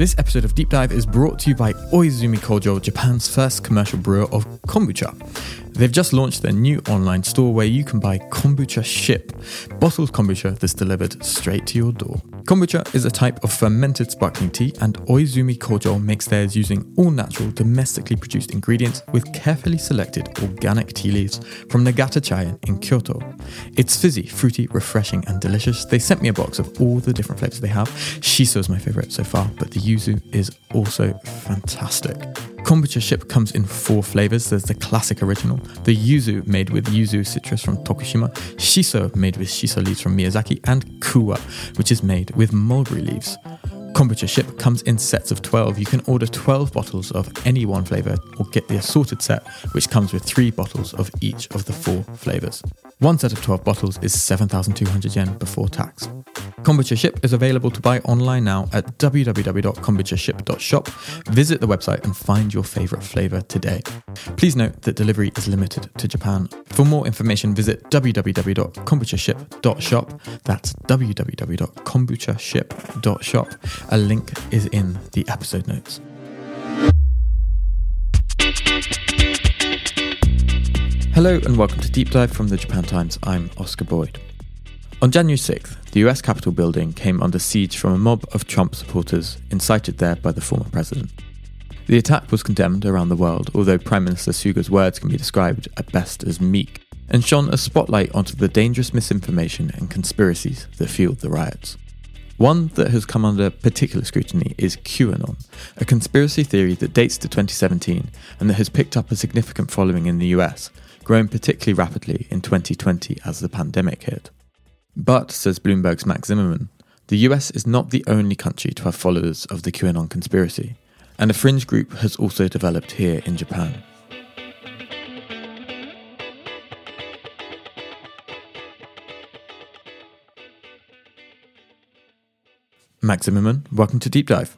This episode of Deep Dive is brought to you by Oizumi Kojo, Japan's first commercial brewer of kombucha. They've just launched their new online store where you can buy kombucha ship, bottled kombucha that's delivered straight to your door. Kombucha is a type of fermented sparkling tea, and Oizumi Kojo makes theirs using all natural, domestically produced ingredients with carefully selected organic tea leaves from Nagata Chayan in Kyoto. It's fizzy, fruity, refreshing, and delicious. They sent me a box of all the different flavors they have. Shiso is my favorite so far, but the yuzu is also fantastic. Kombucha ship comes in four flavors. There's the classic original, the yuzu made with yuzu citrus from Tokushima, shiso made with shiso leaves from Miyazaki, and kuwa, which is made with mulberry leaves. Kombucha ship comes in sets of 12. You can order 12 bottles of any one flavor or get the assorted set, which comes with three bottles of each of the four flavors. One set of 12 bottles is 7,200 yen before tax. Mm-hmm. Kombucha Ship is available to buy online now at www.kombuchaship.shop. Visit the website and find your favorite flavor today. Please note that delivery is limited to Japan. For more information, visit www.kombuchaship.shop. That's www.kombuchaship.shop. A link is in the episode notes. Hello and welcome to Deep Dive from the Japan Times. I'm Oscar Boyd. On January 6th, the US Capitol building came under siege from a mob of Trump supporters incited there by the former president. The attack was condemned around the world, although Prime Minister Suga's words can be described at best as meek, and shone a spotlight onto the dangerous misinformation and conspiracies that fueled the riots. One that has come under particular scrutiny is QAnon, a conspiracy theory that dates to 2017 and that has picked up a significant following in the US, growing particularly rapidly in 2020 as the pandemic hit. But, says Bloomberg's Max Zimmerman, the US is not the only country to have followers of the QAnon conspiracy, and a fringe group has also developed here in Japan. Max Zimmerman, welcome to Deep Dive.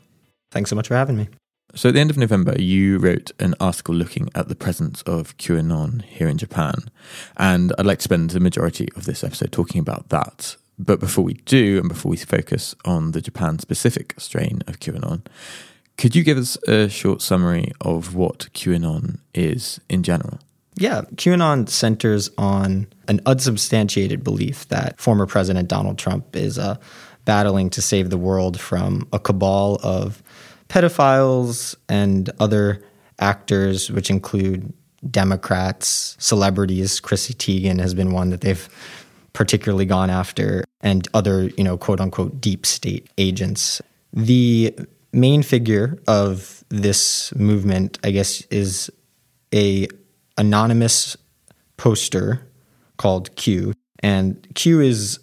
Thanks so much for having me. So, at the end of November, you wrote an article looking at the presence of QAnon here in Japan. And I'd like to spend the majority of this episode talking about that. But before we do, and before we focus on the Japan specific strain of QAnon, could you give us a short summary of what QAnon is in general? Yeah, QAnon centers on an unsubstantiated belief that former President Donald Trump is uh, battling to save the world from a cabal of pedophiles and other actors, which include Democrats, celebrities. Chrissy Teigen has been one that they've particularly gone after, and other, you know, quote unquote deep state agents. The main figure of this movement, I guess, is a anonymous poster called Q, and Q is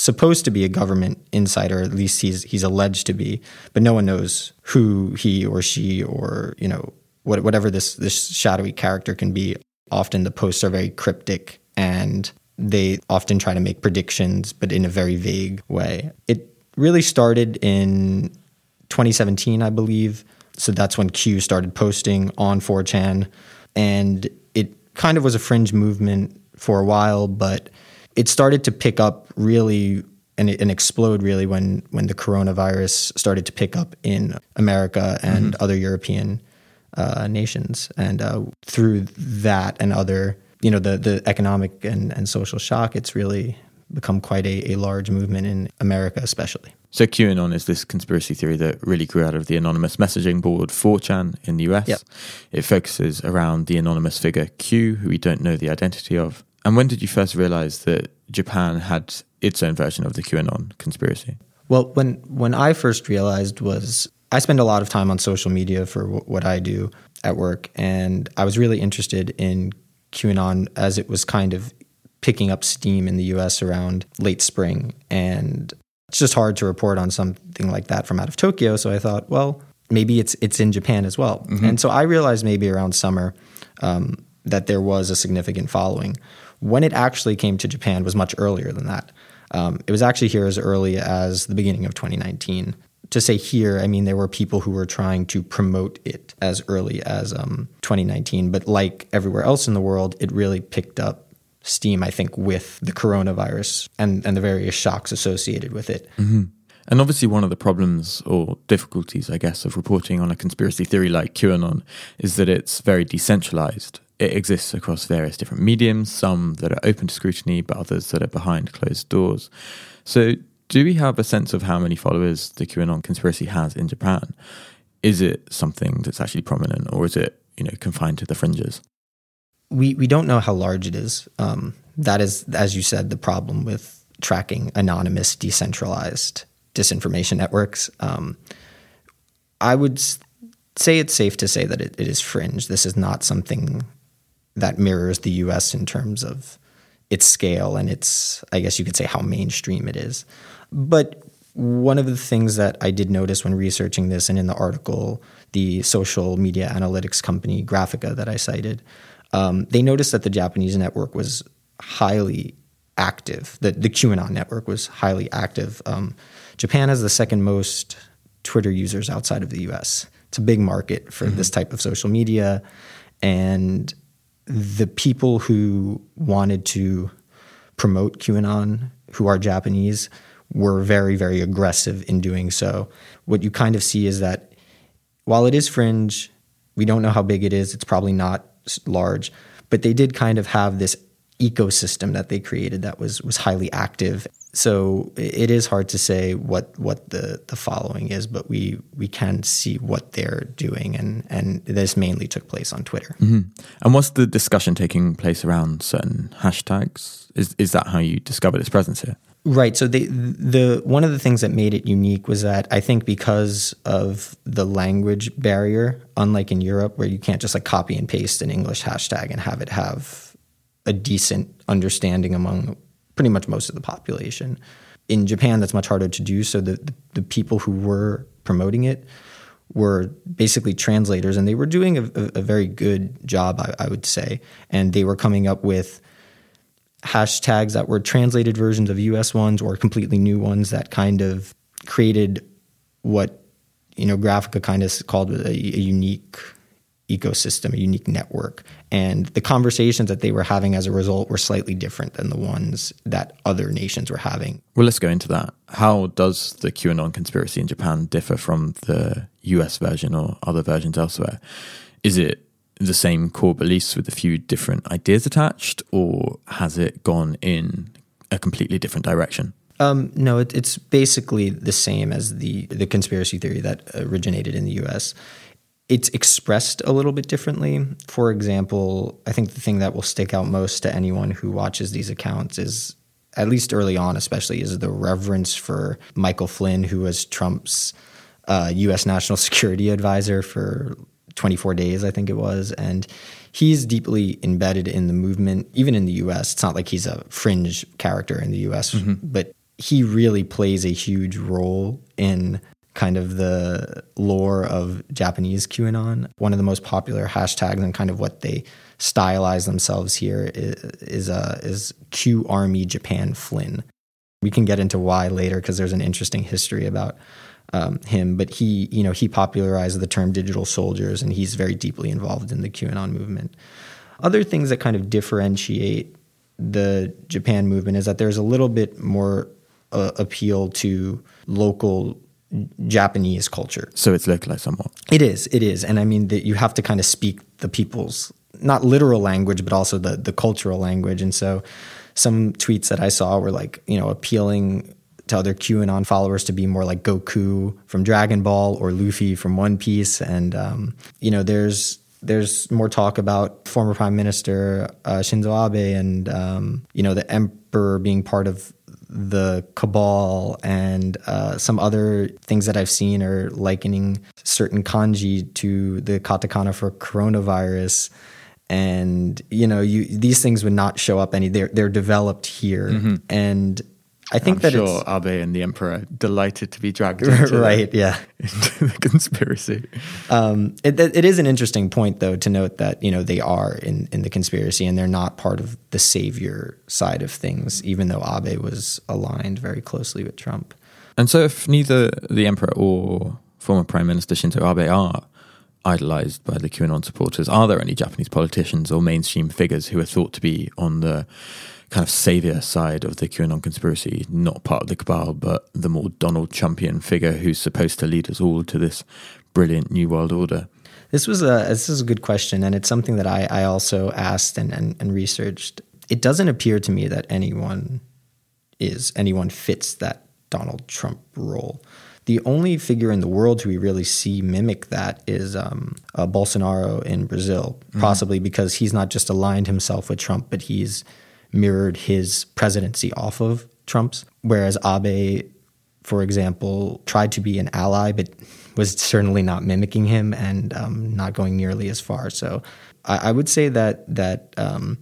supposed to be a government insider, at least he's he's alleged to be, but no one knows who he or she or you know what, whatever this this shadowy character can be. Often the posts are very cryptic and they often try to make predictions, but in a very vague way. It really started in 2017, I believe. So that's when Q started posting on 4chan, and it kind of was a fringe movement for a while, but it started to pick up really and, and explode really when when the coronavirus started to pick up in America and mm-hmm. other European uh, nations, and uh, through that and other you know the the economic and, and social shock, it's really become quite a, a large movement in America, especially. So QAnon is this conspiracy theory that really grew out of the anonymous messaging board 4chan in the US. Yep. It focuses around the anonymous figure Q, who we don't know the identity of, and when did you first realize that Japan had its own version of the QAnon conspiracy? Well, when when I first realized was I spend a lot of time on social media for w- what I do at work, and I was really interested in QAnon as it was kind of picking up steam in the U.S. around late spring, and it's just hard to report on something like that from out of Tokyo. So I thought, well, maybe it's it's in Japan as well, mm-hmm. and so I realized maybe around summer um, that there was a significant following. When it actually came to Japan was much earlier than that. Um, it was actually here as early as the beginning of 2019. To say here, I mean, there were people who were trying to promote it as early as um, 2019. But like everywhere else in the world, it really picked up steam, I think, with the coronavirus and, and the various shocks associated with it. Mm-hmm. And obviously, one of the problems or difficulties, I guess, of reporting on a conspiracy theory like QAnon is that it's very decentralized. It exists across various different mediums, some that are open to scrutiny, but others that are behind closed doors. So, do we have a sense of how many followers the QAnon conspiracy has in Japan? Is it something that's actually prominent, or is it you know confined to the fringes? We we don't know how large it is. Um, that is, as you said, the problem with tracking anonymous, decentralized disinformation networks. Um, I would say it's safe to say that it, it is fringe. This is not something that mirrors the U.S. in terms of its scale and its, I guess you could say, how mainstream it is. But one of the things that I did notice when researching this and in the article, the social media analytics company Graphika that I cited, um, they noticed that the Japanese network was highly active. The, the QAnon network was highly active. Um, Japan has the second most Twitter users outside of the US. It's a big market for mm-hmm. this type of social media. And the people who wanted to promote QAnon, who are Japanese, were very, very aggressive in doing so. What you kind of see is that while it is fringe, we don't know how big it is, it's probably not large, but they did kind of have this ecosystem that they created that was was highly active. So it is hard to say what what the the following is, but we we can see what they're doing, and and this mainly took place on Twitter. Mm-hmm. And what's the discussion taking place around certain hashtags? Is is that how you discovered its presence here? Right. So the the one of the things that made it unique was that I think because of the language barrier, unlike in Europe where you can't just like copy and paste an English hashtag and have it have a decent understanding among pretty much most of the population. In Japan, that's much harder to do. So the, the, the people who were promoting it were basically translators, and they were doing a, a, a very good job, I, I, would say. And they were coming up with hashtags that were translated versions of US ones or completely new ones that kind of created what you know Graphika kind of called a, a unique ecosystem, a unique network. And the conversations that they were having as a result were slightly different than the ones that other nations were having. Well, let's go into that. How does the QAnon conspiracy in Japan differ from the US version or other versions elsewhere? Is it the same core beliefs with a few different ideas attached, or has it gone in a completely different direction? Um, no, it, it's basically the same as the the conspiracy theory that originated in the U.S it's expressed a little bit differently. For example, I think the thing that will stick out most to anyone who watches these accounts is, at least early on, especially, is the reverence for Michael Flynn, who was Trump's uh, U.S. national security advisor for 24 days, I think it was. And he's deeply embedded in the movement, even in the U.S. It's not like he's a fringe character in the U.S., mm-hmm. but he really plays a huge role in kind of the lore of Japanese QAnon. One of the most popular hashtags and kind of what they stylize themselves here is is, uh, is Q Army Japan Flynn. We can get into why later because there's an interesting history about um, him. But he, you know, he popularized the term digital soldiers, and he's very deeply involved in the QAnon movement. Other things that kind of differentiate the Japan movement is that there's a little bit more uh, appeal to local Japanese culture. So it's localized somewhat. It is. It is, and I mean that you have to kind of speak the people's not literal language, but also the the cultural language. And so, some tweets that I saw were like, you know, appealing to other QAnon followers to be more like Goku from Dragon Ball or Luffy from One Piece. And um, you know, there's there's more talk about former Prime Minister uh, Shinzo Abe and um, you know the emperor being part of the cabal and uh, some other things that I've seen are likening certain kanji to the katakana for coronavirus. And you know, you these things would not show up any. They're they're developed here, mm-hmm. and I think I'm that sure Abe and the Emperor delighted to be dragged into right, the, yeah, into the conspiracy. Um, it, it is an interesting point, though, to note that you know they are in in the conspiracy and they're not part of the savior side of things, even though Abe was aligned very closely with Trump. And so, if neither the Emperor or former Prime Minister Shinzo Abe are idolized by the QAnon supporters, are there any Japanese politicians or mainstream figures who are thought to be on the kind of savior side of the QAnon conspiracy, not part of the cabal, but the more Donald Trumpian figure who's supposed to lead us all to this brilliant new world order? This was a this is a good question, and it's something that I, I also asked and, and, and researched. It doesn't appear to me that anyone is anyone fits that Donald Trump role. The only figure in the world who we really see mimic that is um, uh, Bolsonaro in Brazil, mm-hmm. possibly because he's not just aligned himself with Trump, but he's mirrored his presidency off of Trump's. Whereas Abe, for example, tried to be an ally, but was certainly not mimicking him and um, not going nearly as far. So I, I would say that that um,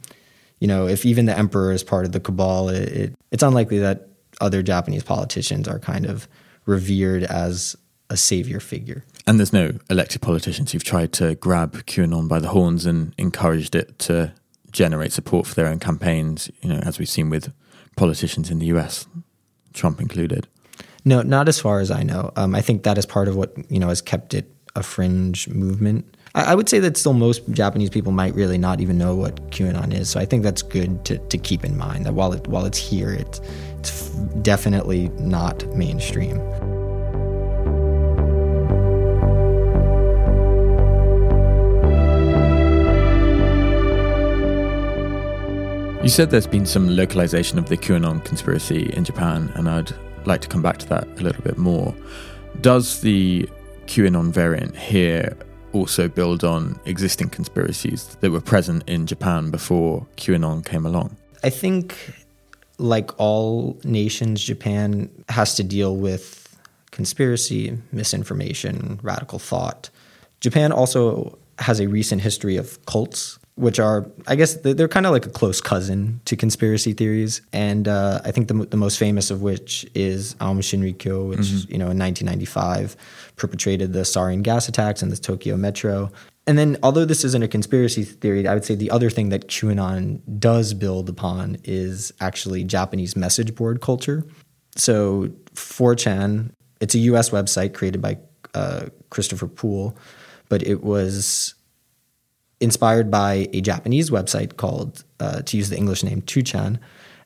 you know if even the emperor is part of the cabal, it, it, it's unlikely that other Japanese politicians are kind of revered as a savior figure. And there's no elected politicians who've tried to grab QAnon by the horns and encouraged it to generate support for their own campaigns, you know, as we've seen with politicians in the US, Trump included. No, not as far as I know. Um, I think that is part of what you know has kept it a fringe movement. I, I, would say that still most Japanese people might really not even know what QAnon is. So I think that's good to, to keep in mind that while it while it's here, it's it's definitely not mainstream. You said there's been some localization of the QAnon conspiracy in Japan, and I'd like to come back to that a little bit more. Does the QAnon variant here also build on existing conspiracies that were present in Japan before QAnon came along? I think, like all nations, Japan has to deal with conspiracy, misinformation, radical thought. Japan also has a recent history of cults which are, I guess, they're kind of like a close cousin to conspiracy theories. And uh, I think the, the most famous of which is Aum Shinrikyo, which, mm-hmm. you know, in 1995 perpetrated the sarin gas attacks in the Tokyo metro. And then, although this isn't a conspiracy theory, I would say the other thing that QAnon does build upon is actually Japanese message board culture. So, 4chan, it's a US website created by uh, Christopher Poole, but it was inspired by a Japanese website called, uh, to use the English name, 2chan,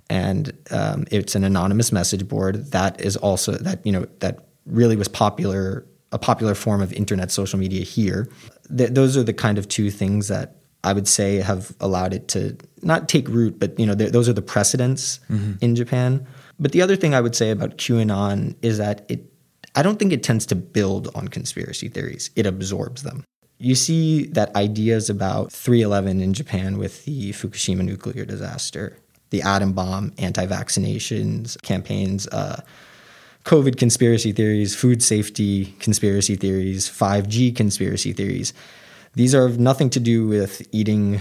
and um, it's an anonymous message board that is also that you know that really was popular, a popular form of internet social media here. Th- those are the kind of two things that I would say have allowed it to not take root, but you know th- those are the precedents mm-hmm. in Japan. But the other thing I would say about QAnon is that it I don't think it tends to build on conspiracy theories. It absorbs them you see that ideas about 311 in Japan with the Fukushima nuclear disaster, the atom bomb, anti vaccinations campaigns, uh, COVID conspiracy theories, food safety conspiracy theories, 5G conspiracy theories. These are nothing to do with eating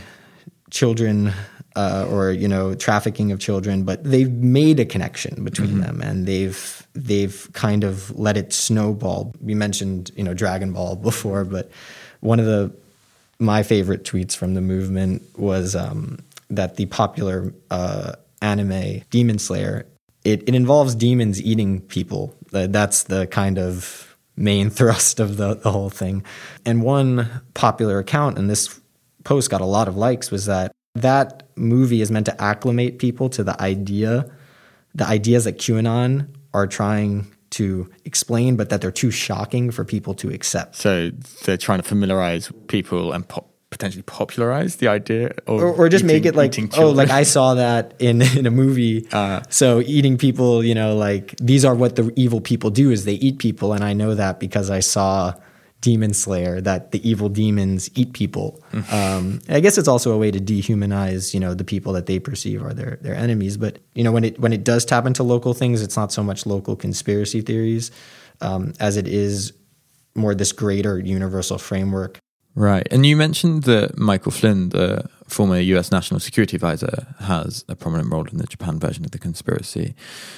children uh, or you know trafficking of children, but they've made a connection between mm-hmm. them, and they've they've kind of let it snowball. We mentioned you know Dragon Ball before, but one of the my favorite tweets from the movement was um, that the popular uh, anime Demon Slayer it, it involves demons eating people. Uh, that's the kind of main thrust of the, the whole thing. And one popular account, and this post got a lot of likes, was that that movie is meant to acclimate people to the idea, the ideas that QAnon are trying to explain, but that they're too shocking for people to accept. So they're trying to familiarize people and pop, potentially popularize the idea, or, or just eating, make it like, oh, like I saw that in in a movie. Uh, so eating people, you know, like these are what the evil people do is they eat people, and I know that because I saw demon slayer that the evil demons eat people. Mm-hmm. Um, I guess it's also a way to dehumanize, you know, the people that they perceive are their their enemies. But you know, when it when it does tap into local things, it's not so much local conspiracy theories um, as it is more this greater universal framework. Right, and you mentioned that Michael Flynn, the former U.S. National Security Advisor, has a prominent role in the Japan version of the conspiracy.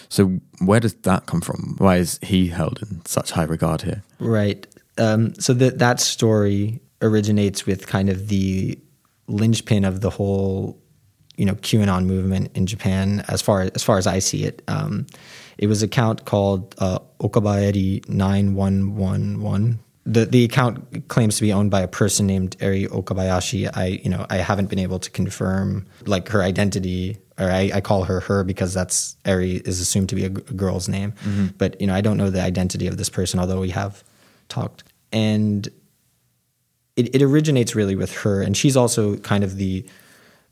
So, where does that come from? Why is he held in such high regard here? Right. Um, so that that story originates with kind of the linchpin of the whole, you know, QAnon movement in Japan. As far as far as I see it, um, it was an account called uh, Okabayeri nine one one one. The the account claims to be owned by a person named Eri Okabayashi. I you know I haven't been able to confirm like her identity or I, I call her her because that's Eri is assumed to be a, g- a girl's name. But you know, I don't know the identity of this person, although we have talked. And it, it originates really with her, and she's also kind of the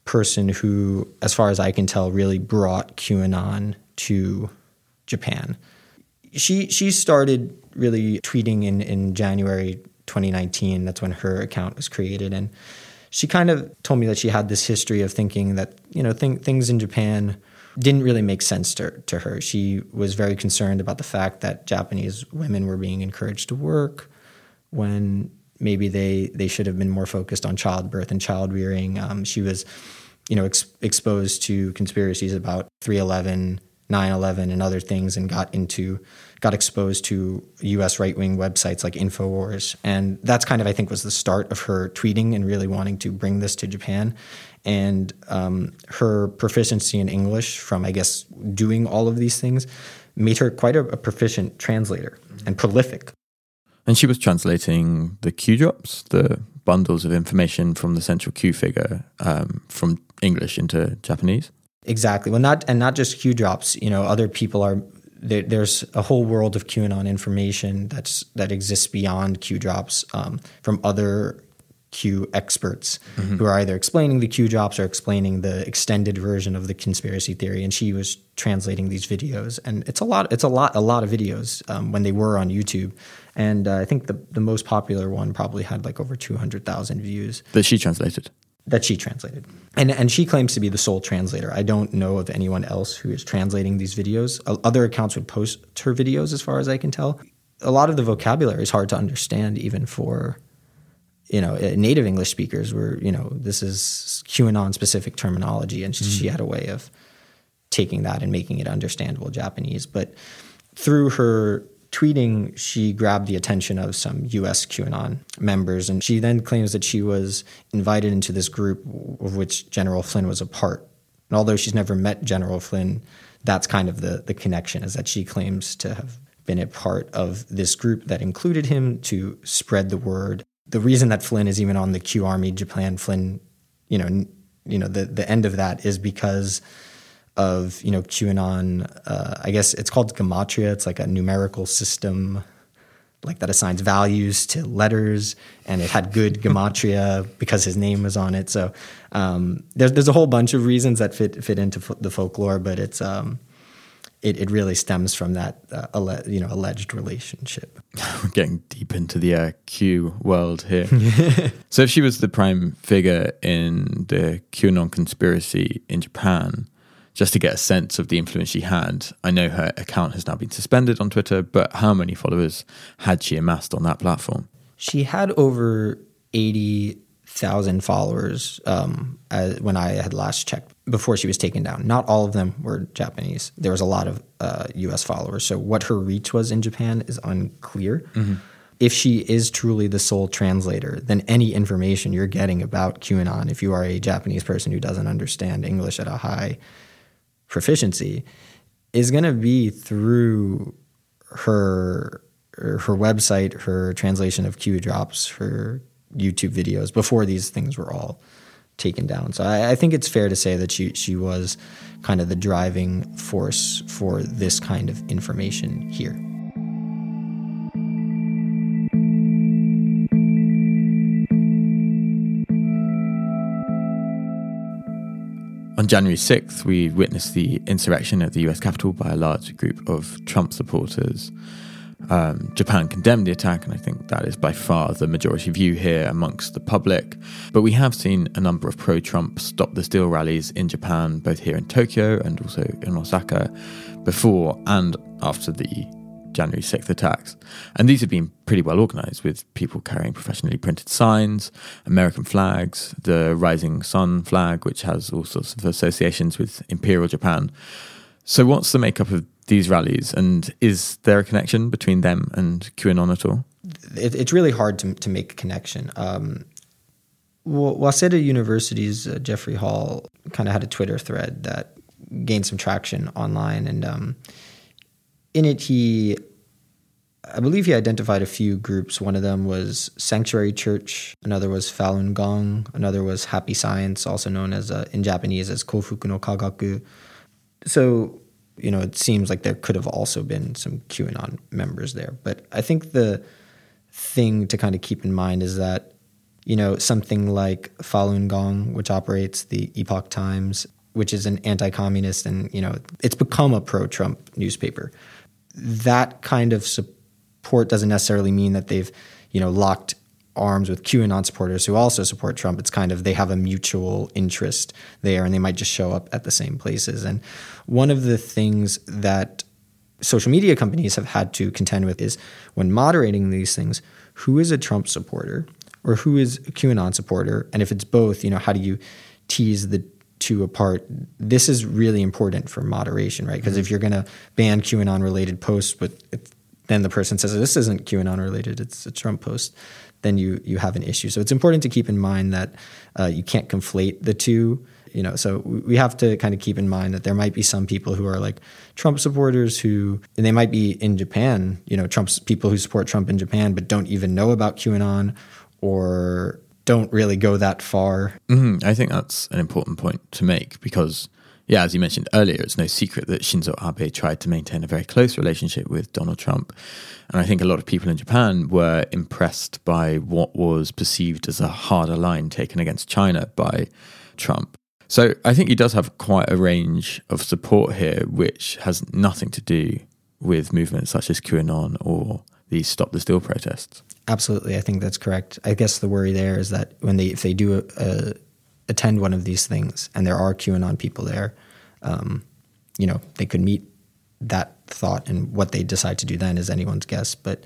person who, as far as I can tell, really brought QAnon to Japan. She she started really tweeting in, in January 2019. That's when her account was created, and she kind of told me that she had this history of thinking that you know th- things in Japan didn't really make sense to, to her. She was very concerned about the fact that Japanese women were being encouraged to work when maybe they they should have been more focused on childbirth and child rearing. Um, she was, you know, ex- exposed to conspiracies about 311, 9/11, and other things, and got into got exposed to U.S. right wing websites like Infowars, and that's kind of I think was the start of her tweeting and really wanting to bring this to Japan. And um, her proficiency in English from I guess doing all of these things made her quite a, a proficient translator and prolific. And she was translating the Q drops, the bundles of information from the central Q figure um, from English into Japanese. Exactly. Well, not and not just Q drops. You know, other people are there, there's a whole world of QAnon information that's that exists beyond Q drops um, from other Q experts who are either explaining the Q drops or explaining the extended version of the conspiracy theory. And she was translating these videos, and it's a lot. It's a lot. A lot of videos um, when they were on YouTube. And uh, I think the the most popular one probably had like over two hundred thousand views That she translated. that she translated. And and she claims to be the sole translator. I don't know of anyone else who is translating these videos. Other accounts would post her videos as far as I can tell. A lot of the vocabulary is hard to understand even for you know uh, native English speakers where you know this is QAnon specific terminology and she, she had a way of taking that and making it understandable Japanese. But through her tweeting, she grabbed the attention of some US QAnon members. And she then claims that she was invited into this group of which General Flynn was a part. And although she's never met General Flynn, that's kind of the, the connection is that she claims to have been a part of this group that included him to spread the word. The reason that Flynn is even on the Q Army Japan Flynn, you know, you know, the, the end of that is because of you know QAnon. Uh, I guess it's called gematria. It's like a numerical system, like that assigns values to letters, and it had good gematria because his name was on it. So um, there's there's a whole bunch of reasons that fit fit into fo- the folklore, but it's um, it it really stems from that uh, you know alleged relationship. We're getting deep into the uh, Q world here. so, if she was the prime figure in the QAnon conspiracy in Japan, just to get a sense of the influence she had, I know her account has now been suspended on Twitter, but how many followers had she amassed on that platform? She had over eighty thousand followers um, as, when I had last checked before she was taken down. Not all of them were Japanese. There was a lot of uh, U.S. followers. So what her reach was in Japan is unclear. If she is truly the sole translator, then any information you're getting about QAnon, if you are a Japanese person who doesn't understand English at a high proficiency, is going to be through her her website, her translation of Q drops, her YouTube videos before these things were all taken down. So I, I, think it's fair to say that she she was kind of the driving force for this kind of information here. On January 6th, we witnessed the insurrection at the US Capitol by a large group of Trump supporters. Um, Japan condemned the attack, and I think that is by far the majority view here amongst the public. But we have seen a number of pro Trump Stop the Steal rallies in Japan, both here in Tokyo and also in Osaka, before and after the January 6th attacks. And these have been pretty well organized with people carrying professionally printed signs, American flags, the Rising Sun flag, which has all sorts of associations with Imperial Japan. So, what's the makeup of these rallies, and is there a connection between them and QAnon at all? It, it's really hard to, to make a connection. Um, Waseda University's uh, Jeffrey Hall kind of had a Twitter thread that gained some traction online, and um, in it he I believe he identified a few groups. One of them was Sanctuary Church, another was Falun Gong, another was Happy Science, also known as uh, in Japanese as Kofuku no Kagaku. So, you know, it seems like there could have also been some QAnon members there. But I think the thing to kind of keep in mind is that, you know, something like Falun Gong, which operates the Epoch Times, which is an anti-communist and, you know, it's become a pro-Trump newspaper. That kind of support doesn't necessarily mean that they've, you know, locked arms with QAnon supporters who also support Trump. It's kind of they have a mutual interest there and they might just show up at the same places. And one of the things that social media companies have had to contend with is when moderating these things, who is a Trump supporter or who is a QAnon supporter? And if it's both, you know, how do you tease the two apart? This is really important for moderation, right? Because mm-hmm. if you're going to ban QAnon related posts, but if then the person says this isn't QAnon related, it's a Trump post, then you you have an issue. So it's important to keep in mind that uh, you can't conflate the two. You know, so we have to kind of keep in mind that there might be some people who are like Trump supporters who, and they might be in Japan. You know, Trump's people who support Trump in Japan but don't even know about QAnon or don't really go that far. Mm-hmm. I think that's an important point to make because yeah, as you mentioned earlier, it's no secret that Shinzo Abe tried to maintain a very close relationship with Donald Trump. And I think a lot of people in Japan were impressed by what was perceived as a harder line taken against China by Trump. So I think he does have quite a range of support here, which has nothing to do with movements such as QAnon or these Stop the Steal protests. Absolutely, I think that's correct. I guess the worry there is that when they if they do a, attend one of these things and there are QAnon people there, um, you know, they could meet that thought and what they decide to do then is anyone's guess. But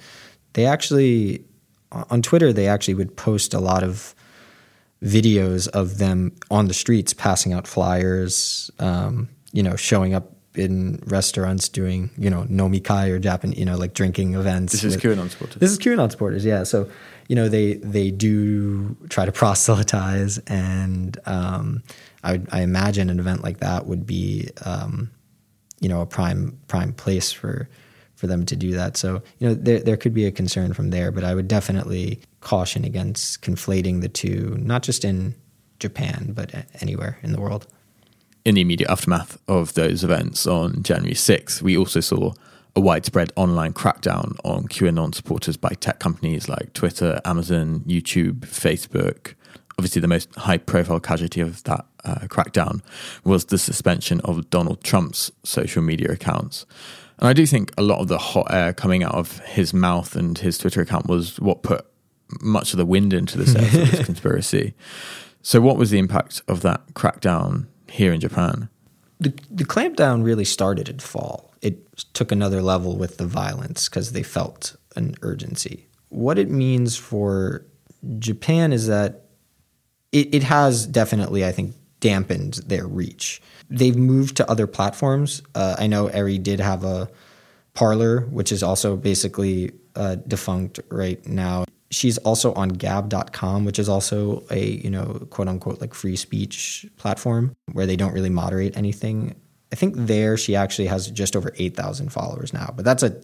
they actually, on Twitter, they actually would post a lot of videos of them on the streets passing out flyers, um, you know, showing up in restaurants doing, you know, nomikai or Japan, you know, like drinking events. This is with, QAnon supporters. This is QAnon supporters, yeah. So you know they they do try to proselytize, and um, I I imagine an event like that would be um, you know a prime prime place for for them to do that. So you know there there could be a concern from there, but I would definitely caution against conflating the two, not just in Japan but anywhere in the world. In the immediate aftermath of those events on January 6th, we also saw a widespread online crackdown on QAnon supporters by tech companies like Twitter, Amazon, YouTube, Facebook. Obviously, the most high profile casualty of that uh, crackdown was the suspension of Donald Trump's social media accounts. And I do think a lot of the hot air coming out of his mouth and his Twitter account was what put much of the wind into the sails of this conspiracy. So, what was the impact of that crackdown here in Japan? The, the clampdown really started in fall it took another level with the violence because they felt an urgency. What it means for Japan is that it, it has definitely, I think, dampened their reach. They've moved to other platforms. Uh, I know Eri did have a Parler, which is also basically uh, defunct right now. She's also on Gab.com, which is also a you know quote unquote like free speech platform where they don't really moderate anything. I think there she actually has just over 8,000 followers now, but that's a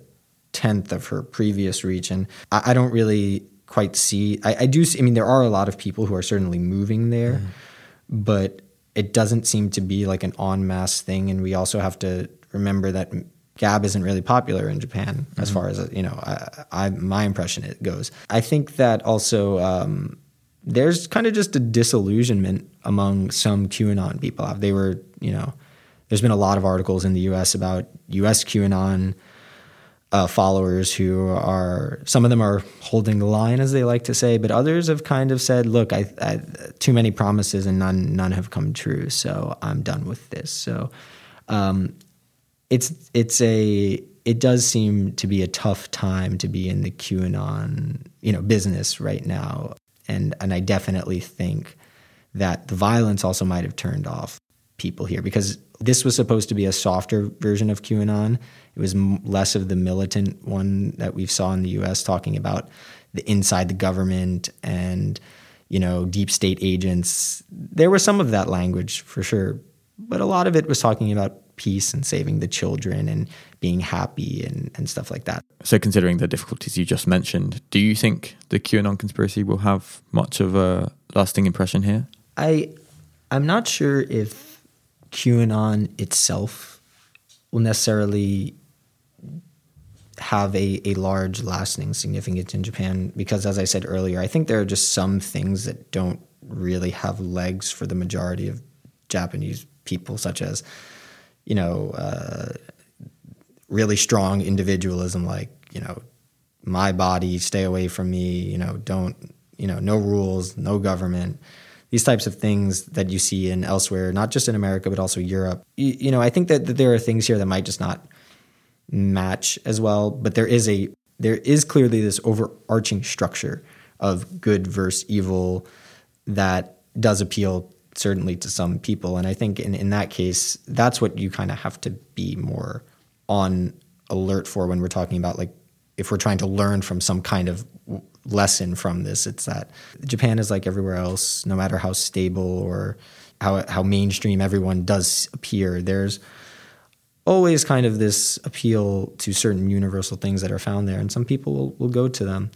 tenth of her previous reach. And I, I don't really quite see, I, I, do, see, I mean, there are a lot of people who are certainly moving there, mm. but it doesn't seem to be like an en masse thing. And we also have to remember that Gab isn't really popular in Japan mm-hmm. as far as, you know, I, I, my impression it goes. I think that also, um, there's kind of just a disillusionment among some QAnon people. They were, you know, there's been a lot of articles in the U.S. about U.S. QAnon uh, followers who are some of them are holding the line, as they like to say, but others have kind of said, "Look, I, I, too many promises and none none have come true, so I'm done with this." So um, it's it's a it does seem to be a tough time to be in the QAnon you know business right now, and and I definitely think that the violence also might have turned off people here because this was supposed to be a softer version of QAnon. It was less of the militant one that we saw in the US talking about the inside the government and you know deep state agents. There was some of that language for sure, but a lot of it was talking about peace and saving the children and being happy and, and stuff like that. So, considering the difficulties you just mentioned, do you think the QAnon conspiracy will have much of a lasting impression here? I I'm not sure if QAnon itself will necessarily have a, a large lasting significance in Japan because as I said earlier, I think there are just some things that don't really have legs for the majority of Japanese people, such as, you know, uh, really strong individualism, like, you know, my body, stay away from me, you know, don't, you know, no rules, no government. These types of things that you see in elsewhere, not just in America, but also Europe. You, you know, I think that, that there are things here that might just not match as well, but there is a there is clearly this overarching structure of good versus evil that does appeal certainly to some people. And I think in, in that case, that's what you kind of have to be more on alert for when we're talking about like if we're trying to learn from some kind of lesson from this, it's that Japan is like everywhere else, no matter how stable or how how mainstream everyone does appear. There's always kind of this appeal to certain universal things that are found there, and some people will, will go to them.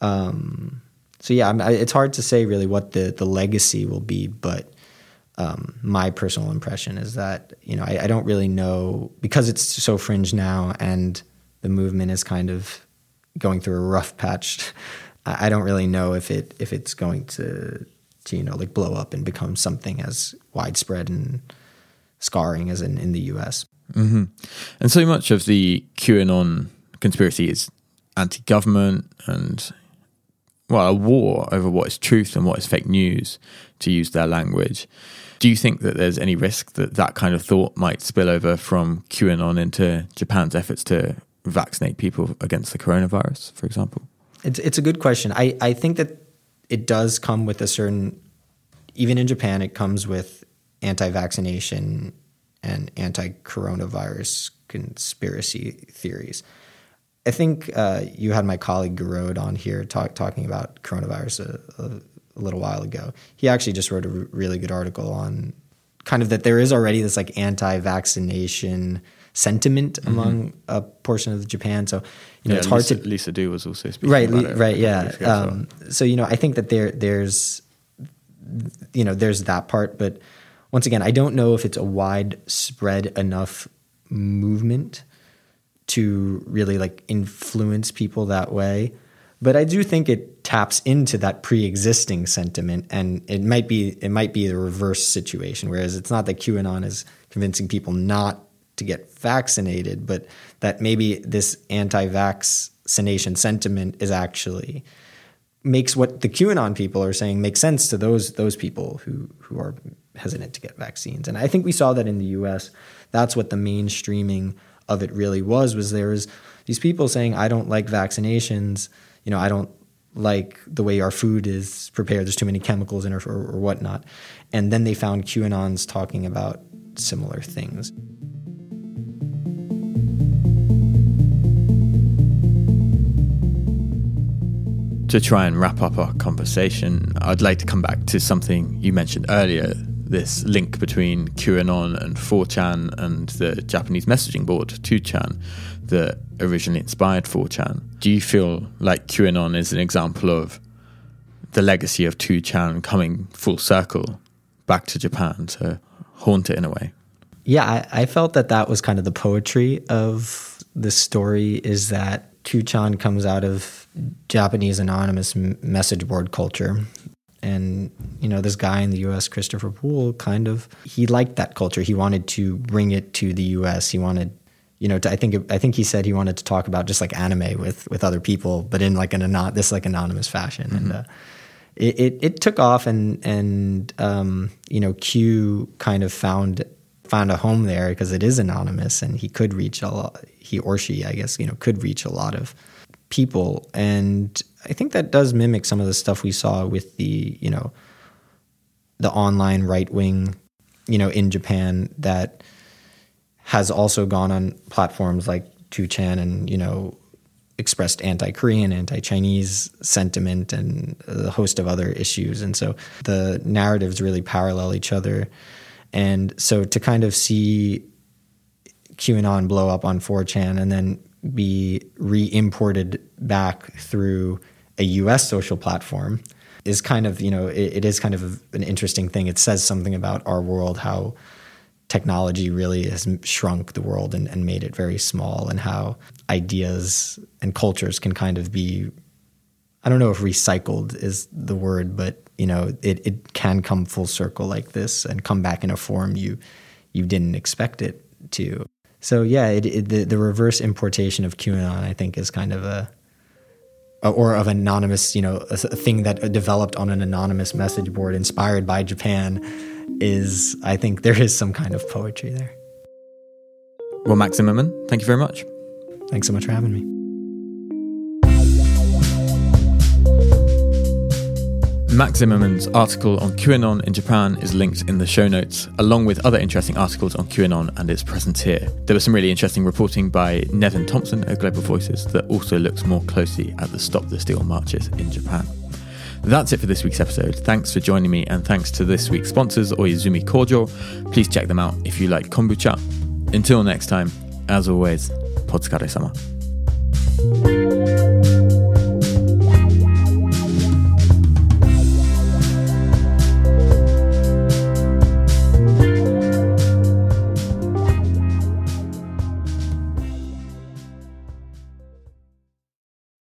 Um, so yeah, I, it's hard to say really what the the legacy will be, but um, my personal impression is that you know I, I, don't really know because it's so fringe now, and the movement is kind of going through a rough patch. I, don't really know if it if it's going to, to you know like blow up and become something as widespread and scarring as in in the U.S. Mm-hmm. And so much of the QAnon conspiracy is anti-government and well, a war over what is truth and what is fake news, to use their language. Do you think that there's any risk that that kind of thought might spill over from QAnon into Japan's efforts to vaccinate people against the coronavirus, for example? It's it's a good question. I, I think that it does come with a certain even in Japan it comes with anti-vaccination and anti-coronavirus conspiracy theories. I think uh, you had my colleague Gerold on here talk, talking about coronavirus a, a, a, little while ago. He actually just wrote a r- really good article on kind of that there is already this like anti-vaccination sentiment mm-hmm. among a portion of Japan. So you know yeah, it's hard Lisa, to Lisa Du was also speaking right, about it right, yeah. Um, so you know I think that there there's you know there's that part, but once again I don't know if it's a widespread enough movement to really like influence people that way. But I do think it taps into that pre-existing sentiment, and it might be it might be the reverse situation. Whereas it's not that QAnon is convincing people not to get vaccinated, but that maybe this anti-vaccination sentiment is actually makes what the QAnon people are saying make sense to those those people who who are hesitant to get vaccines. And I think we saw that in the U.S. That's what the mainstreaming of it really was was there was these people saying I don't like vaccinations, you know, I don't like the way our food is prepared. There's too many chemicals in it or, or whatnot. And then they found QAnons talking about similar things. To try and wrap up our conversation, I'd like to come back to something you mentioned earlier this link between QAnon and 4chan and the Japanese messaging board 2chan that originally inspired 4chan. Do you feel like QAnon is an example of the legacy of 2chan coming full circle back to Japan to haunt it in a way? Yeah, I, I felt that that was kind of the poetry of the story is that 2chan comes out of Japanese anonymous message board culture and you know this guy in the US Christopher Poole kind of he liked that culture. He wanted to bring it to the US he wanted you know to, I think I think he said he wanted to talk about just like anime with with other people but in like an anon- this like anonymous fashion. Mm-hmm. and uh, it, it, it took off and and um, you know Q kind of found found a home there because it is anonymous and he could reach a lot he or she I guess you know could reach a lot of people and I think that does mimic some of the stuff we saw with the, you know, the online right wing, you know, in Japan that has also gone on platforms like 2chan and, you know, expressed anti-Korean, anti-Chinese sentiment and a host of other issues. And so the narratives really parallel each other. And so to kind of see QAnon blow up on 4chan and then be re imported back through a US social platform is kind of, you know, it, it is kind of an interesting thing. It says something about our world, how technology really has shrunk the world and, and made it very small, and how ideas and cultures can kind of be I don't know if recycled is the word, but you know, it, it can come full circle like this and come back in a form you you didn't expect it to. So yeah, it, it, the the reverse importation of QAnon, I think, is kind of a or of anonymous, you know, a, thing that developed on an anonymous message board inspired by Japan is, I think, there is some kind of poetry there. Well, Max Zimmerman, thank you very much. Thanks so much for having me. Max Zimmerman's article on QAnon in Japan is linked in the show notes, along with other interesting articles on QAnon and its presence here. There was some really interesting reporting by Nevin Thompson at Global Voices that also looks more closely at the Stop the Steal marches in Japan. That's it for this week's episode. Thanks for joining me, and thanks to this week's sponsors, Oizumi Kojo. Please check them out if you like kombucha. Until next time, as always, podskare sama.